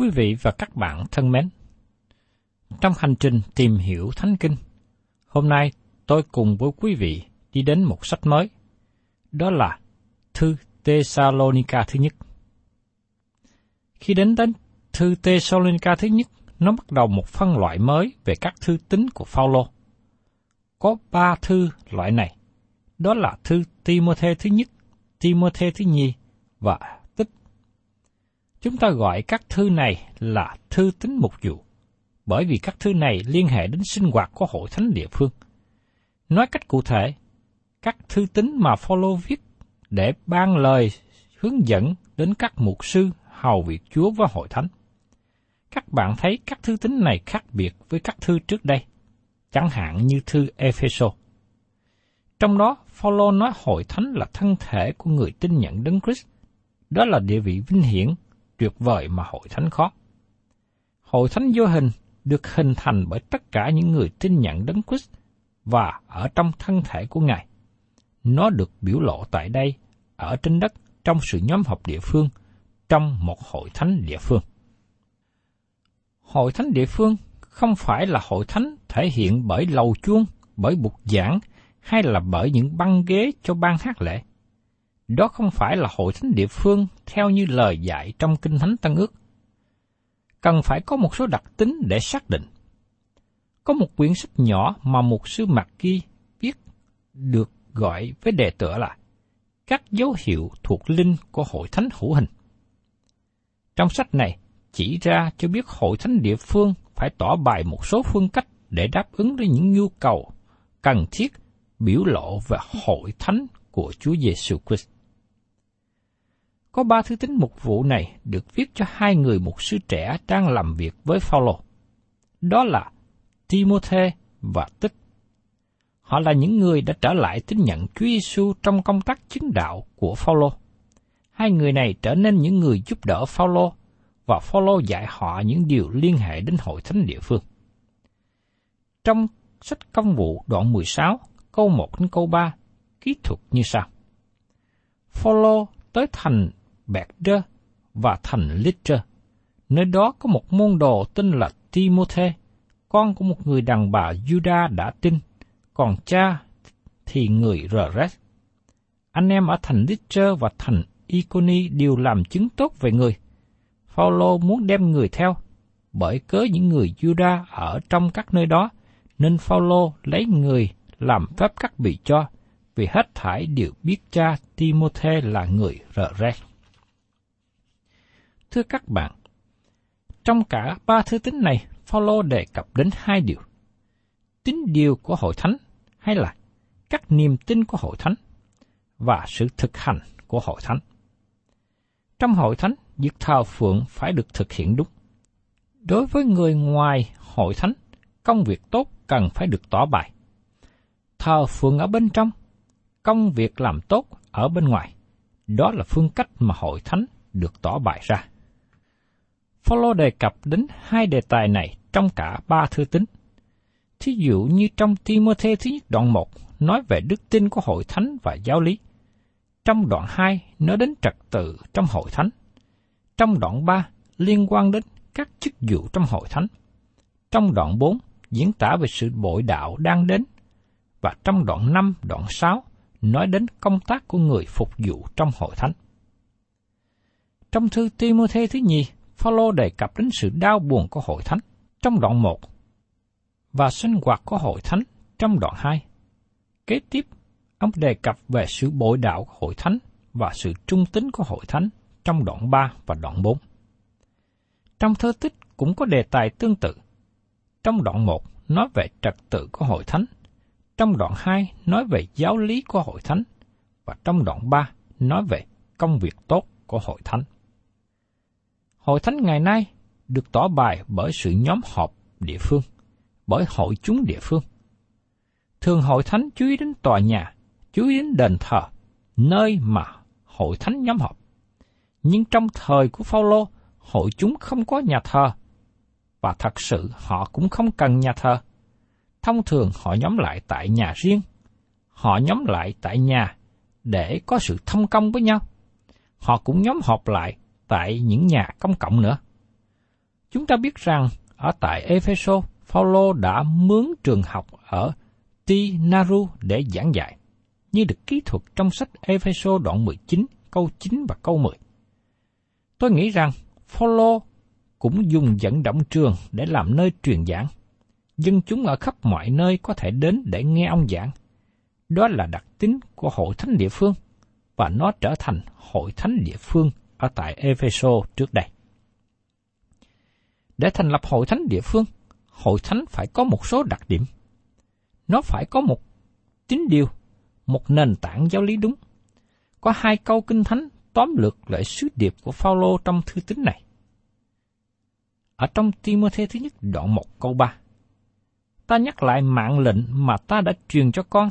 Quý vị và các bạn thân mến, trong hành trình tìm hiểu Thánh Kinh, hôm nay tôi cùng với quý vị đi đến một sách mới, đó là Thư Thessalonica thứ nhất. Khi đến đến Thư Thessalonica thứ nhất, nó bắt đầu một phân loại mới về các thư tín của Phaolô. Có ba thư loại này, đó là thư Timôthê thứ nhất, Timôthê thứ nhì và. Chúng ta gọi các thư này là thư tín mục vụ, bởi vì các thư này liên hệ đến sinh hoạt của hội thánh địa phương. Nói cách cụ thể, các thư tín mà Phaolô viết để ban lời hướng dẫn đến các mục sư hầu việc Chúa và hội thánh. Các bạn thấy các thư tín này khác biệt với các thư trước đây, chẳng hạn như thư Epheso. Trong đó, Phaolô nói hội thánh là thân thể của người tin nhận Đấng Christ. Đó là địa vị vinh hiển, tuyệt vời mà hội thánh khó. Hội thánh vô hình được hình thành bởi tất cả những người tin nhận Đấng Christ và ở trong thân thể của Ngài. Nó được biểu lộ tại đây, ở trên đất, trong sự nhóm họp địa phương, trong một hội thánh địa phương. Hội thánh địa phương không phải là hội thánh thể hiện bởi lầu chuông, bởi bục giảng hay là bởi những băng ghế cho ban hát lễ. Đó không phải là hội thánh địa phương theo như lời dạy trong Kinh Thánh Tân ước. Cần phải có một số đặc tính để xác định. Có một quyển sách nhỏ mà một sư mặt Ghi viết được gọi với đề tựa là Các dấu hiệu thuộc linh của hội thánh hữu hình. Trong sách này chỉ ra cho biết hội thánh địa phương phải tỏ bài một số phương cách để đáp ứng với những nhu cầu cần thiết biểu lộ về hội thánh của Chúa Giêsu Christ. Có ba thứ tính mục vụ này được viết cho hai người mục sư trẻ đang làm việc với Phaolô. Đó là Timôthê và Tích. Họ là những người đã trở lại tín nhận Chúa Giêsu trong công tác chứng đạo của Phaolô. Hai người này trở nên những người giúp đỡ Phaolô và Phaolô dạy họ những điều liên hệ đến hội thánh địa phương. Trong sách công vụ đoạn 16, câu 1 đến câu 3, kỹ thuật như sau. Phaolô tới thành Bẹt Đơ và thành Lít Nơi đó có một môn đồ tên là Timothy, con của một người đàn bà Juda đã tin, còn cha thì người Rres. Anh em ở thành Lít và thành Iconi đều làm chứng tốt về người. Phaolô muốn đem người theo, bởi cớ những người Juda ở trong các nơi đó, nên Phaolô lấy người làm phép cắt bị cho, vì hết thải đều biết cha Timôthê là người rợ rét. Thưa các bạn, trong cả ba thư tín này, Phaolô đề cập đến hai điều. Tín điều của hội thánh hay là các niềm tin của hội thánh và sự thực hành của hội thánh. Trong hội thánh, việc thờ phượng phải được thực hiện đúng. Đối với người ngoài hội thánh, công việc tốt cần phải được tỏ bài. Thờ phượng ở bên trong, công việc làm tốt ở bên ngoài. Đó là phương cách mà hội thánh được tỏ bài ra. Phaolô đề cập đến hai đề tài này trong cả ba thư tín. Thí dụ như trong Timôthê thứ nhất đoạn 1 nói về đức tin của hội thánh và giáo lý. Trong đoạn 2 nói đến trật tự trong hội thánh. Trong đoạn 3 liên quan đến các chức vụ trong hội thánh. Trong đoạn 4 diễn tả về sự bội đạo đang đến. Và trong đoạn 5, đoạn 6 nói đến công tác của người phục vụ trong hội thánh. Trong thư Timôthê thứ nhì, Phaolô đề cập đến sự đau buồn của hội thánh trong đoạn 1 và sinh hoạt của hội thánh trong đoạn 2. Kế tiếp, ông đề cập về sự bội đạo của hội thánh và sự trung tín của hội thánh trong đoạn 3 và đoạn 4. Trong thơ tích cũng có đề tài tương tự. Trong đoạn 1 nói về trật tự của hội thánh, trong đoạn 2 nói về giáo lý của hội thánh, và trong đoạn 3 nói về công việc tốt của hội thánh. Hội thánh ngày nay được tỏ bài bởi sự nhóm họp địa phương, bởi hội chúng địa phương. Thường hội thánh chú ý đến tòa nhà, chú ý đến đền thờ, nơi mà hội thánh nhóm họp. Nhưng trong thời của Phaolô, hội chúng không có nhà thờ, và thật sự họ cũng không cần nhà thờ. Thông thường họ nhóm lại tại nhà riêng, họ nhóm lại tại nhà để có sự thông công với nhau. Họ cũng nhóm họp lại tại những nhà công cộng nữa. Chúng ta biết rằng ở tại Epheso, Phaolô đã mướn trường học ở Tinaru để giảng dạy, như được kỹ thuật trong sách Epheso đoạn 19, câu 9 và câu 10. Tôi nghĩ rằng Phaolô cũng dùng dẫn động trường để làm nơi truyền giảng. Dân chúng ở khắp mọi nơi có thể đến để nghe ông giảng. Đó là đặc tính của hội thánh địa phương, và nó trở thành hội thánh địa phương ở tại Epheso trước đây. Để thành lập hội thánh địa phương, hội thánh phải có một số đặc điểm. Nó phải có một tín điều, một nền tảng giáo lý đúng. Có hai câu kinh thánh tóm lược lại sứ điệp của Phaolô trong thư tín này. Ở trong Timôthê thứ nhất đoạn 1 câu 3. Ta nhắc lại mạng lệnh mà ta đã truyền cho con.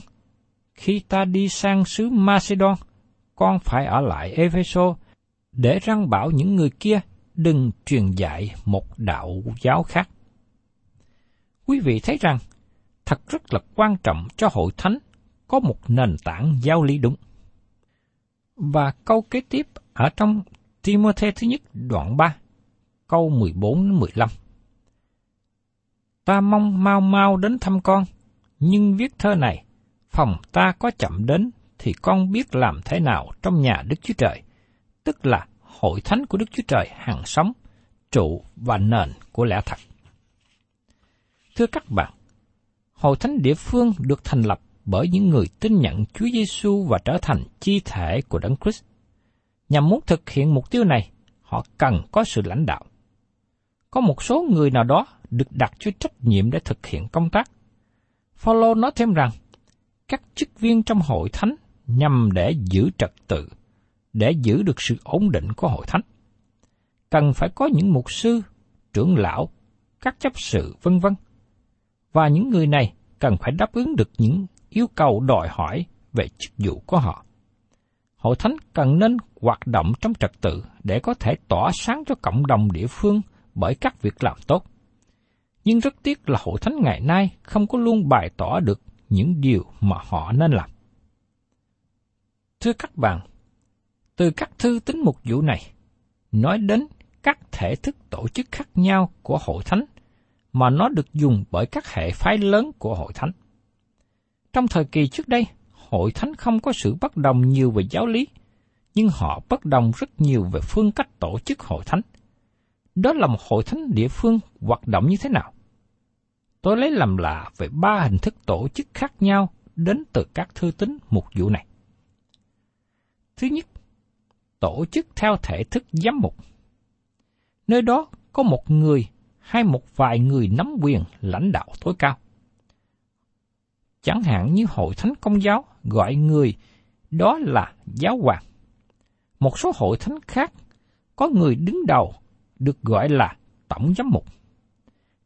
Khi ta đi sang xứ Macedon, con phải ở lại Epheso để răng bảo những người kia đừng truyền dạy một đạo giáo khác. Quý vị thấy rằng, thật rất là quan trọng cho hội thánh có một nền tảng giáo lý đúng. Và câu kế tiếp ở trong Timothy thứ nhất đoạn 3, câu 14-15. Ta mong mau mau đến thăm con, nhưng viết thơ này, phòng ta có chậm đến thì con biết làm thế nào trong nhà Đức Chúa Trời, tức là hội thánh của Đức Chúa Trời hàng sống, trụ và nền của lẽ thật. Thưa các bạn, hội thánh địa phương được thành lập bởi những người tin nhận Chúa Giêsu và trở thành chi thể của Đấng Christ. Nhằm muốn thực hiện mục tiêu này, họ cần có sự lãnh đạo. Có một số người nào đó được đặt cho trách nhiệm để thực hiện công tác. Phaolô nói thêm rằng, các chức viên trong hội thánh nhằm để giữ trật tự, để giữ được sự ổn định của hội thánh. Cần phải có những mục sư, trưởng lão, các chấp sự vân vân. Và những người này cần phải đáp ứng được những yêu cầu đòi hỏi về chức vụ của họ. Hội thánh cần nên hoạt động trong trật tự để có thể tỏa sáng cho cộng đồng địa phương bởi các việc làm tốt. Nhưng rất tiếc là hội thánh ngày nay không có luôn bày tỏ được những điều mà họ nên làm. Thưa các bạn, từ các thư tín mục vụ này, nói đến các thể thức tổ chức khác nhau của hội thánh mà nó được dùng bởi các hệ phái lớn của hội thánh. Trong thời kỳ trước đây, hội thánh không có sự bất đồng nhiều về giáo lý, nhưng họ bất đồng rất nhiều về phương cách tổ chức hội thánh. đó là một hội thánh địa phương hoạt động như thế nào? Tôi lấy làm lạ về ba hình thức tổ chức khác nhau đến từ các thư tín mục vụ này. Thứ nhất, tổ chức theo thể thức giám mục. Nơi đó có một người hay một vài người nắm quyền lãnh đạo tối cao. Chẳng hạn như hội thánh công giáo gọi người đó là giáo hoàng. Một số hội thánh khác có người đứng đầu được gọi là tổng giám mục.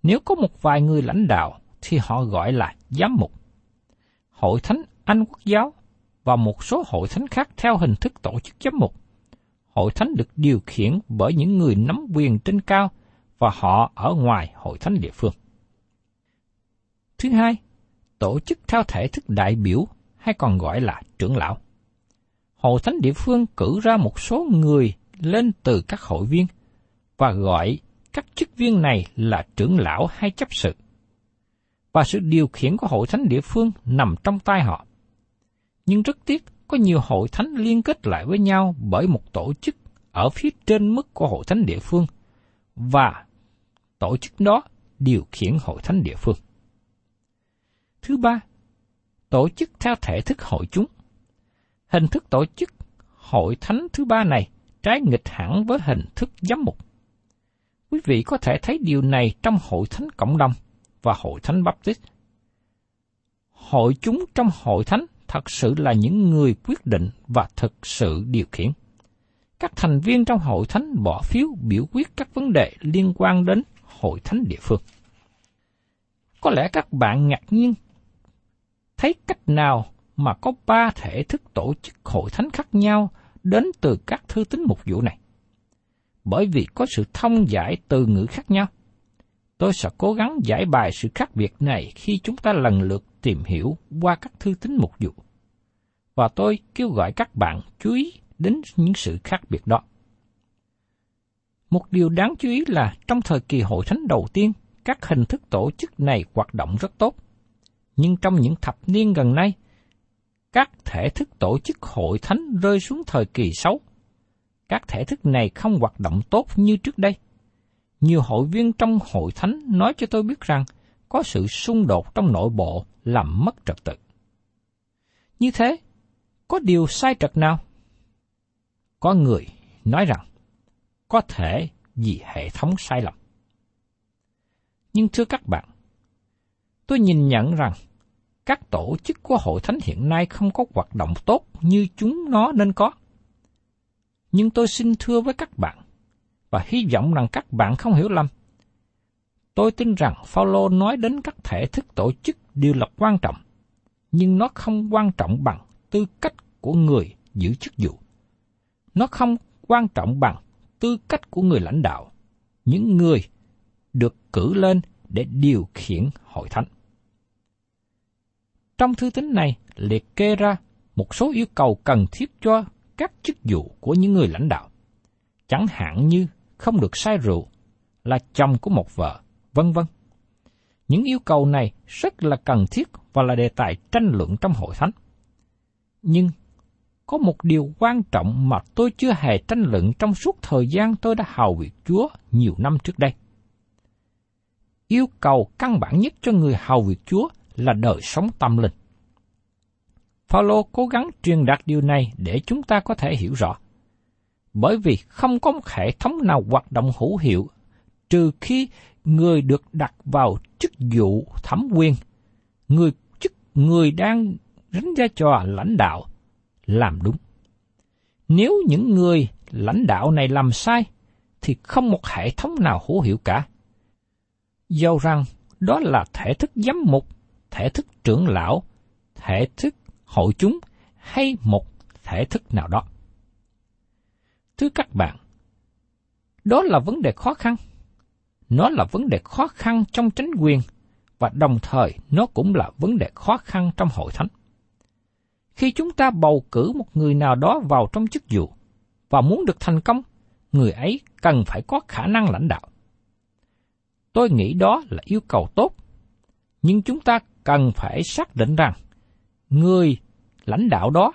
Nếu có một vài người lãnh đạo thì họ gọi là giám mục. Hội thánh Anh quốc giáo và một số hội thánh khác theo hình thức tổ chức giám mục. Hội thánh được điều khiển bởi những người nắm quyền trên cao và họ ở ngoài hội thánh địa phương. Thứ hai, tổ chức theo thể thức đại biểu hay còn gọi là trưởng lão. Hội thánh địa phương cử ra một số người lên từ các hội viên và gọi các chức viên này là trưởng lão hay chấp sự. Và sự điều khiển của hội thánh địa phương nằm trong tay họ. Nhưng rất tiếc, có nhiều hội thánh liên kết lại với nhau bởi một tổ chức ở phía trên mức của hội thánh địa phương, và tổ chức đó điều khiển hội thánh địa phương. Thứ ba, tổ chức theo thể thức hội chúng. Hình thức tổ chức hội thánh thứ ba này trái nghịch hẳn với hình thức giám mục. Quý vị có thể thấy điều này trong hội thánh cộng đồng và hội thánh Baptist. Hội chúng trong hội thánh thật sự là những người quyết định và thực sự điều khiển. Các thành viên trong hội thánh bỏ phiếu biểu quyết các vấn đề liên quan đến hội thánh địa phương. Có lẽ các bạn ngạc nhiên thấy cách nào mà có ba thể thức tổ chức hội thánh khác nhau đến từ các thư tín mục vụ này. Bởi vì có sự thông giải từ ngữ khác nhau. Tôi sẽ cố gắng giải bài sự khác biệt này khi chúng ta lần lượt tìm hiểu qua các thư tín mục vụ. Và tôi kêu gọi các bạn chú ý đến những sự khác biệt đó. Một điều đáng chú ý là trong thời kỳ hội thánh đầu tiên, các hình thức tổ chức này hoạt động rất tốt. Nhưng trong những thập niên gần nay các thể thức tổ chức hội thánh rơi xuống thời kỳ xấu. Các thể thức này không hoạt động tốt như trước đây. Nhiều hội viên trong hội thánh nói cho tôi biết rằng có sự xung đột trong nội bộ làm mất trật tự. Như thế, có điều sai trật nào? Có người nói rằng, có thể vì hệ thống sai lầm. Nhưng thưa các bạn, tôi nhìn nhận rằng các tổ chức của hội thánh hiện nay không có hoạt động tốt như chúng nó nên có. Nhưng tôi xin thưa với các bạn, và hy vọng rằng các bạn không hiểu lầm. Tôi tin rằng Phaolô nói đến các thể thức tổ chức đều là quan trọng, nhưng nó không quan trọng bằng tư cách của người giữ chức vụ. Nó không quan trọng bằng tư cách của người lãnh đạo, những người được cử lên để điều khiển hội thánh. Trong thư tín này liệt kê ra một số yêu cầu cần thiết cho các chức vụ của những người lãnh đạo. Chẳng hạn như không được say rượu, là chồng của một vợ, vân vân. Những yêu cầu này rất là cần thiết và là đề tài tranh luận trong hội thánh. Nhưng có một điều quan trọng mà tôi chưa hề tranh luận trong suốt thời gian tôi đã hầu việc Chúa nhiều năm trước đây. Yêu cầu căn bản nhất cho người hầu việc Chúa là đời sống tâm linh. Phaolô cố gắng truyền đạt điều này để chúng ta có thể hiểu rõ. Bởi vì không có một hệ thống nào hoạt động hữu hiệu, trừ khi người được đặt vào chức vụ thẩm quyền, người chức người đang gánh ra trò lãnh đạo làm đúng. Nếu những người lãnh đạo này làm sai, thì không một hệ thống nào hữu hiệu cả. Dầu rằng đó là thể thức giám mục thể thức trưởng lão, thể thức hội chúng hay một thể thức nào đó. Thưa các bạn, đó là vấn đề khó khăn. Nó là vấn đề khó khăn trong chính quyền và đồng thời nó cũng là vấn đề khó khăn trong hội thánh. Khi chúng ta bầu cử một người nào đó vào trong chức vụ và muốn được thành công, người ấy cần phải có khả năng lãnh đạo. Tôi nghĩ đó là yêu cầu tốt, nhưng chúng ta cần phải xác định rằng người lãnh đạo đó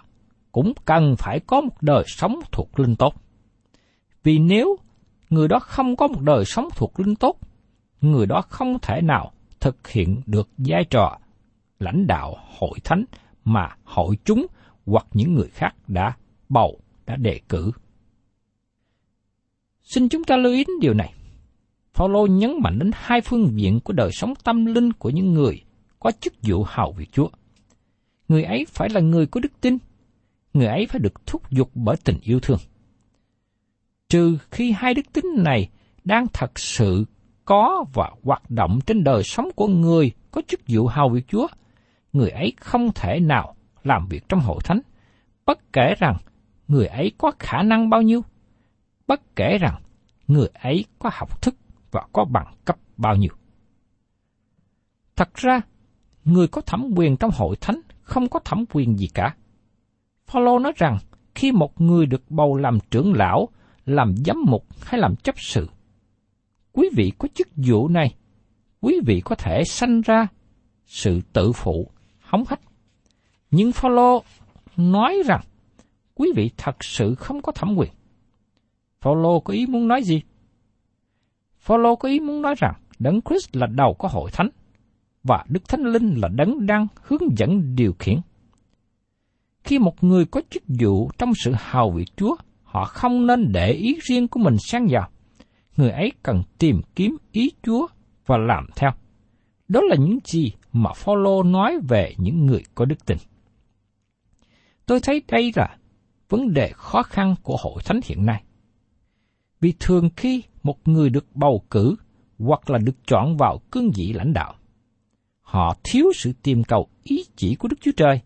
cũng cần phải có một đời sống thuộc linh tốt. Vì nếu người đó không có một đời sống thuộc linh tốt, người đó không thể nào thực hiện được vai trò lãnh đạo hội thánh mà hội chúng hoặc những người khác đã bầu, đã đề cử. Xin chúng ta lưu ý đến điều này. Phaolô nhấn mạnh đến hai phương diện của đời sống tâm linh của những người có chức vụ hầu việc Chúa. Người ấy phải là người có đức tin, người ấy phải được thúc giục bởi tình yêu thương. Trừ khi hai đức tính này đang thật sự có và hoạt động trên đời sống của người có chức vụ hầu việc Chúa, người ấy không thể nào làm việc trong hội thánh, bất kể rằng người ấy có khả năng bao nhiêu, bất kể rằng người ấy có học thức và có bằng cấp bao nhiêu. Thật ra, người có thẩm quyền trong hội thánh không có thẩm quyền gì cả. Phaolô nói rằng khi một người được bầu làm trưởng lão, làm giám mục hay làm chấp sự, quý vị có chức vụ này, quý vị có thể sanh ra sự tự phụ, hóng hách. Nhưng Phaolô nói rằng quý vị thật sự không có thẩm quyền. Phaolô có ý muốn nói gì? Phaolô có ý muốn nói rằng Đấng Christ là đầu của hội thánh và Đức Thánh Linh là đấng đang hướng dẫn điều khiển. Khi một người có chức vụ trong sự hào việc Chúa, họ không nên để ý riêng của mình sang vào. Người ấy cần tìm kiếm ý Chúa và làm theo. Đó là những gì mà Phaolô nói về những người có đức tin. Tôi thấy đây là vấn đề khó khăn của hội thánh hiện nay. Vì thường khi một người được bầu cử hoặc là được chọn vào cương vị lãnh đạo, họ thiếu sự tìm cầu ý chỉ của Đức Chúa Trời,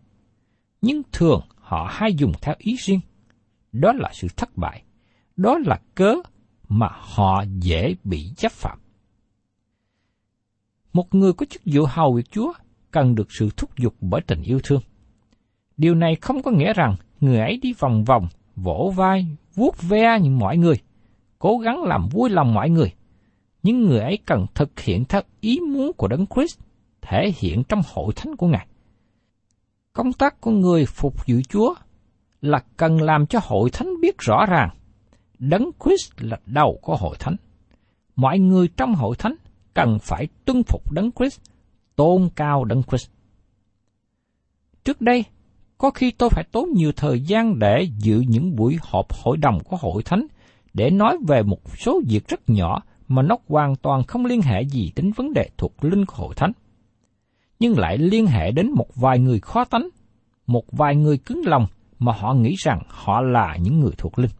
nhưng thường họ hay dùng theo ý riêng. Đó là sự thất bại, đó là cớ mà họ dễ bị chấp phạm. Một người có chức vụ hầu việc Chúa cần được sự thúc giục bởi tình yêu thương. Điều này không có nghĩa rằng người ấy đi vòng vòng, vỗ vai, vuốt ve những mọi người, cố gắng làm vui lòng mọi người. Nhưng người ấy cần thực hiện theo ý muốn của Đấng Christ thể hiện trong hội thánh của Ngài. Công tác của người phục vụ Chúa là cần làm cho hội thánh biết rõ ràng Đấng Christ là đầu của hội thánh. Mọi người trong hội thánh cần phải tuân phục Đấng Christ, tôn cao Đấng Christ. Trước đây, có khi tôi phải tốn nhiều thời gian để dự những buổi họp hội đồng của hội thánh để nói về một số việc rất nhỏ mà nó hoàn toàn không liên hệ gì đến vấn đề thuộc linh của hội thánh. Nhưng lại liên hệ đến một vài người khó tánh, một vài người cứng lòng mà họ nghĩ rằng họ là những người thuộc linh.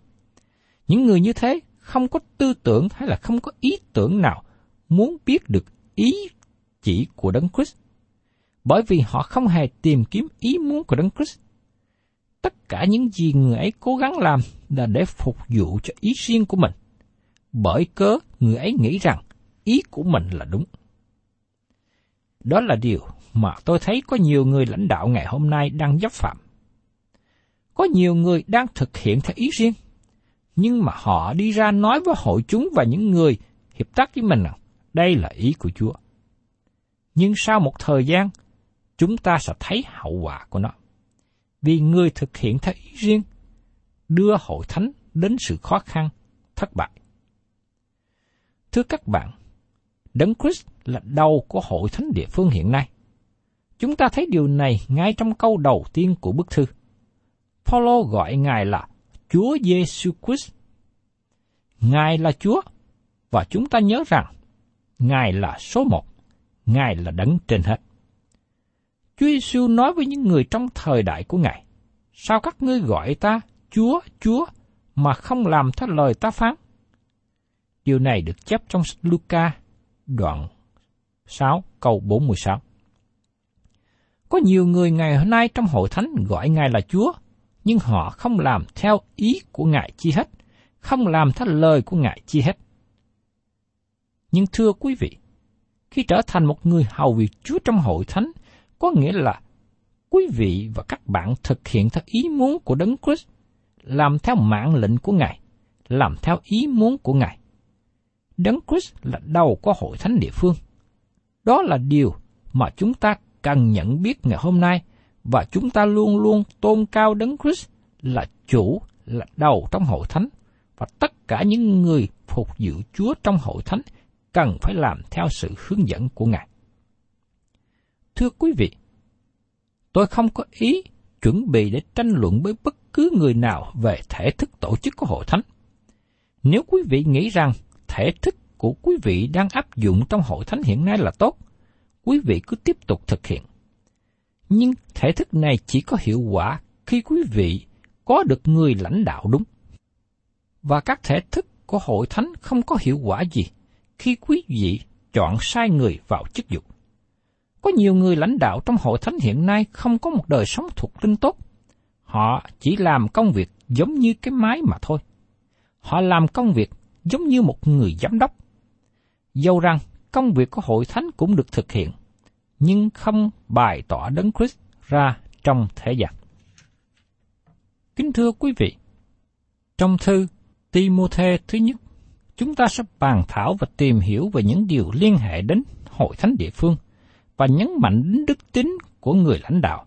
Những người như thế không có tư tưởng hay là không có ý tưởng nào muốn biết được ý chỉ của Đấng Christ, bởi vì họ không hề tìm kiếm ý muốn của Đấng Christ. Tất cả những gì người ấy cố gắng làm là để phục vụ cho ý riêng của mình, bởi cớ người ấy nghĩ rằng ý của mình là đúng. Đó là điều mà tôi thấy có nhiều người lãnh đạo ngày hôm nay đang dấp phạm. Có nhiều người đang thực hiện theo ý riêng, nhưng mà họ đi ra nói với hội chúng và những người hiệp tác với mình rằng đây là ý của Chúa. Nhưng sau một thời gian, chúng ta sẽ thấy hậu quả của nó. Vì người thực hiện theo ý riêng, đưa hội thánh đến sự khó khăn, thất bại. Thưa các bạn, Đấng Christ là đầu của hội thánh địa phương hiện nay. Chúng ta thấy điều này ngay trong câu đầu tiên của bức thư. Phaolô gọi Ngài là Chúa Giêsu Christ. Ngài là Chúa, và chúng ta nhớ rằng Ngài là số một, Ngài là đấng trên hết. Chúa Giêsu nói với những người trong thời đại của Ngài, sao các ngươi gọi ta Chúa, Chúa, mà không làm theo lời ta phán? Điều này được chép trong Luca đoạn 6 câu 46. Có nhiều người ngày hôm nay trong hội thánh gọi Ngài là Chúa, nhưng họ không làm theo ý của Ngài chi hết, không làm theo lời của Ngài chi hết. Nhưng thưa quý vị, khi trở thành một người hầu việc Chúa trong hội thánh, có nghĩa là quý vị và các bạn thực hiện theo ý muốn của Đấng Christ, làm theo mạng lệnh của Ngài, làm theo ý muốn của Ngài. Đấng Christ là đầu của hội thánh địa phương. Đó là điều mà chúng ta cần nhận biết ngày hôm nay và chúng ta luôn luôn tôn cao Đấng Christ là chủ, là đầu trong hội thánh và tất cả những người phục vụ Chúa trong hội thánh cần phải làm theo sự hướng dẫn của Ngài. Thưa quý vị, tôi không có ý chuẩn bị để tranh luận với bất cứ người nào về thể thức tổ chức của hội thánh. Nếu quý vị nghĩ rằng thể thức của quý vị đang áp dụng trong hội thánh hiện nay là tốt, quý vị cứ tiếp tục thực hiện. Nhưng thể thức này chỉ có hiệu quả khi quý vị có được người lãnh đạo đúng. Và các thể thức của hội thánh không có hiệu quả gì khi quý vị chọn sai người vào chức vụ. Có nhiều người lãnh đạo trong hội thánh hiện nay không có một đời sống thuộc linh tốt. Họ chỉ làm công việc giống như cái máy mà thôi. Họ làm công việc giống như một người giám đốc. dẫu rằng công việc của hội thánh cũng được thực hiện, nhưng không bày tỏ đấng Christ ra trong thế gian. Kính thưa quý vị, trong thư Timôthê thứ nhất, chúng ta sẽ bàn thảo và tìm hiểu về những điều liên hệ đến hội thánh địa phương và nhấn mạnh đến đức tính của người lãnh đạo,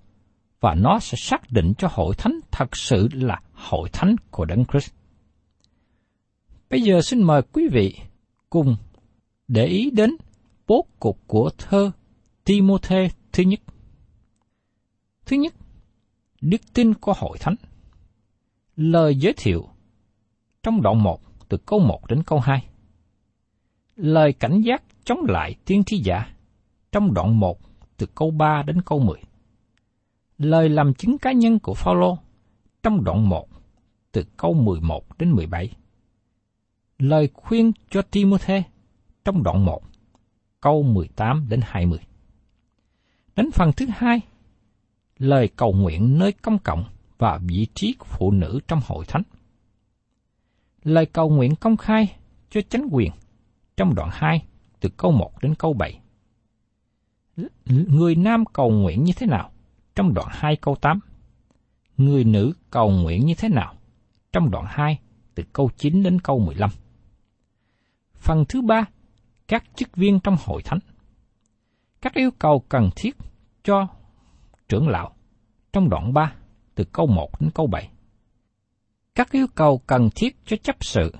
và nó sẽ xác định cho hội thánh thật sự là hội thánh của Đấng Christ. Bây giờ xin mời quý vị cùng để ý đến bố cục của thơ Timôthê thứ nhất. Thứ nhất, đức tin của hội thánh. Lời giới thiệu trong đoạn 1 từ câu 1 đến câu 2. Lời cảnh giác chống lại tiên tri giả trong đoạn 1 từ câu 3 đến câu 10. Lời làm chứng cá nhân của Phaolô trong đoạn 1 từ câu 11 đến 17. Lời khuyên cho Timôthê trong đoạn 1 câu 18 đến 20. Đến phần thứ hai, lời cầu nguyện nơi công cộng và vị trí của phụ nữ trong hội thánh. Lời cầu nguyện công khai cho chánh quyền trong đoạn 2 từ câu 1 đến câu 7. Người nam cầu nguyện như thế nào trong đoạn 2 câu 8. Người nữ cầu nguyện như thế nào trong đoạn 2 từ câu 9 đến câu 15. Phần thứ ba, các chức viên trong hội thánh. Các yêu cầu cần thiết cho trưởng lão trong đoạn 3 từ câu 1 đến câu 7. Các yêu cầu cần thiết cho chấp sự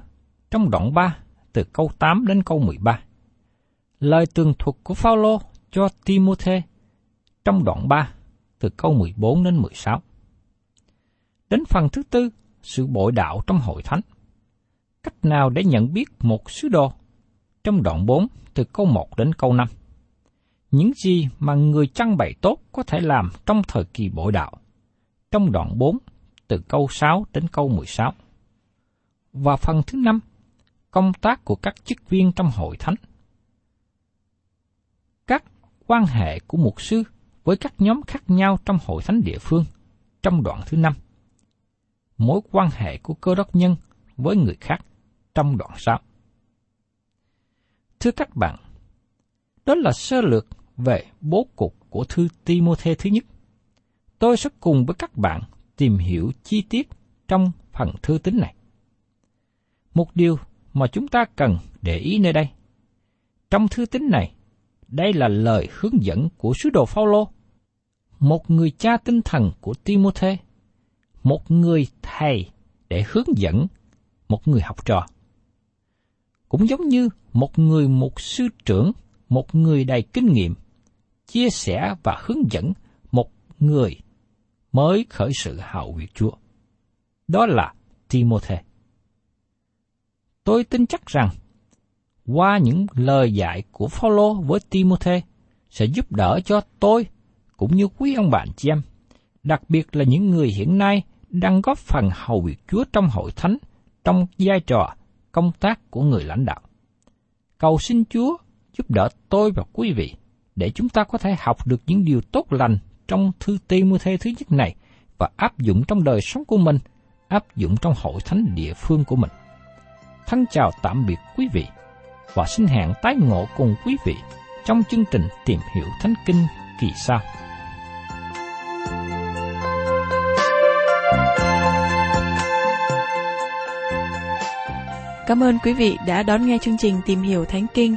trong đoạn 3 từ câu 8 đến câu 13. Lời tường thuật của Phaolô cho Timôthê trong đoạn 3 từ câu 14 đến 16. Đến phần thứ tư, sự bội đạo trong hội thánh. Cách nào để nhận biết một sứ đồ? Trong đoạn 4 từ câu 1 đến câu 5. Những gì mà người chăn bày tốt có thể làm trong thời kỳ bội đạo. Trong đoạn 4 từ câu 6 đến câu 16. Và phần thứ năm, công tác của các chức viên trong hội thánh. Các quan hệ của mục sư với các nhóm khác nhau trong hội thánh địa phương trong đoạn thứ năm. Mối quan hệ của cơ đốc nhân với người khác trong đoạn sau. Thưa các bạn, đó là sơ lược về bố cục của thư Timôthê thứ nhất. Tôi sẽ cùng với các bạn tìm hiểu chi tiết trong phần thư tín này. Một điều mà chúng ta cần để ý nơi đây. Trong thư tín này, đây là lời hướng dẫn của sứ đồ Phaolô, một người cha tinh thần của Timôthê, một người thầy để hướng dẫn một người học trò. Cũng giống như một người mục sư trưởng, một người đầy kinh nghiệm, chia sẻ và hướng dẫn một người mới khởi sự hào việc Chúa. Đó là Timôthê. Tôi tin chắc rằng qua những lời dạy của Phaolô với Timôthê sẽ giúp đỡ cho tôi cũng như quý ông bạn chị em, đặc biệt là những người hiện nay đang góp phần hầu việc Chúa trong hội thánh trong vai trò công tác của người lãnh đạo. Cầu xin Chúa giúp đỡ tôi và quý vị để chúng ta có thể học được những điều tốt lành trong thư Timothée thứ nhất này và áp dụng trong đời sống của mình, áp dụng trong hội thánh địa phương của mình. Thân chào tạm biệt quý vị và xin hẹn tái ngộ cùng quý vị trong chương trình tìm hiểu Thánh Kinh kỳ sau. Cảm ơn quý vị đã đón nghe chương trình Tìm hiểu Thánh Kinh.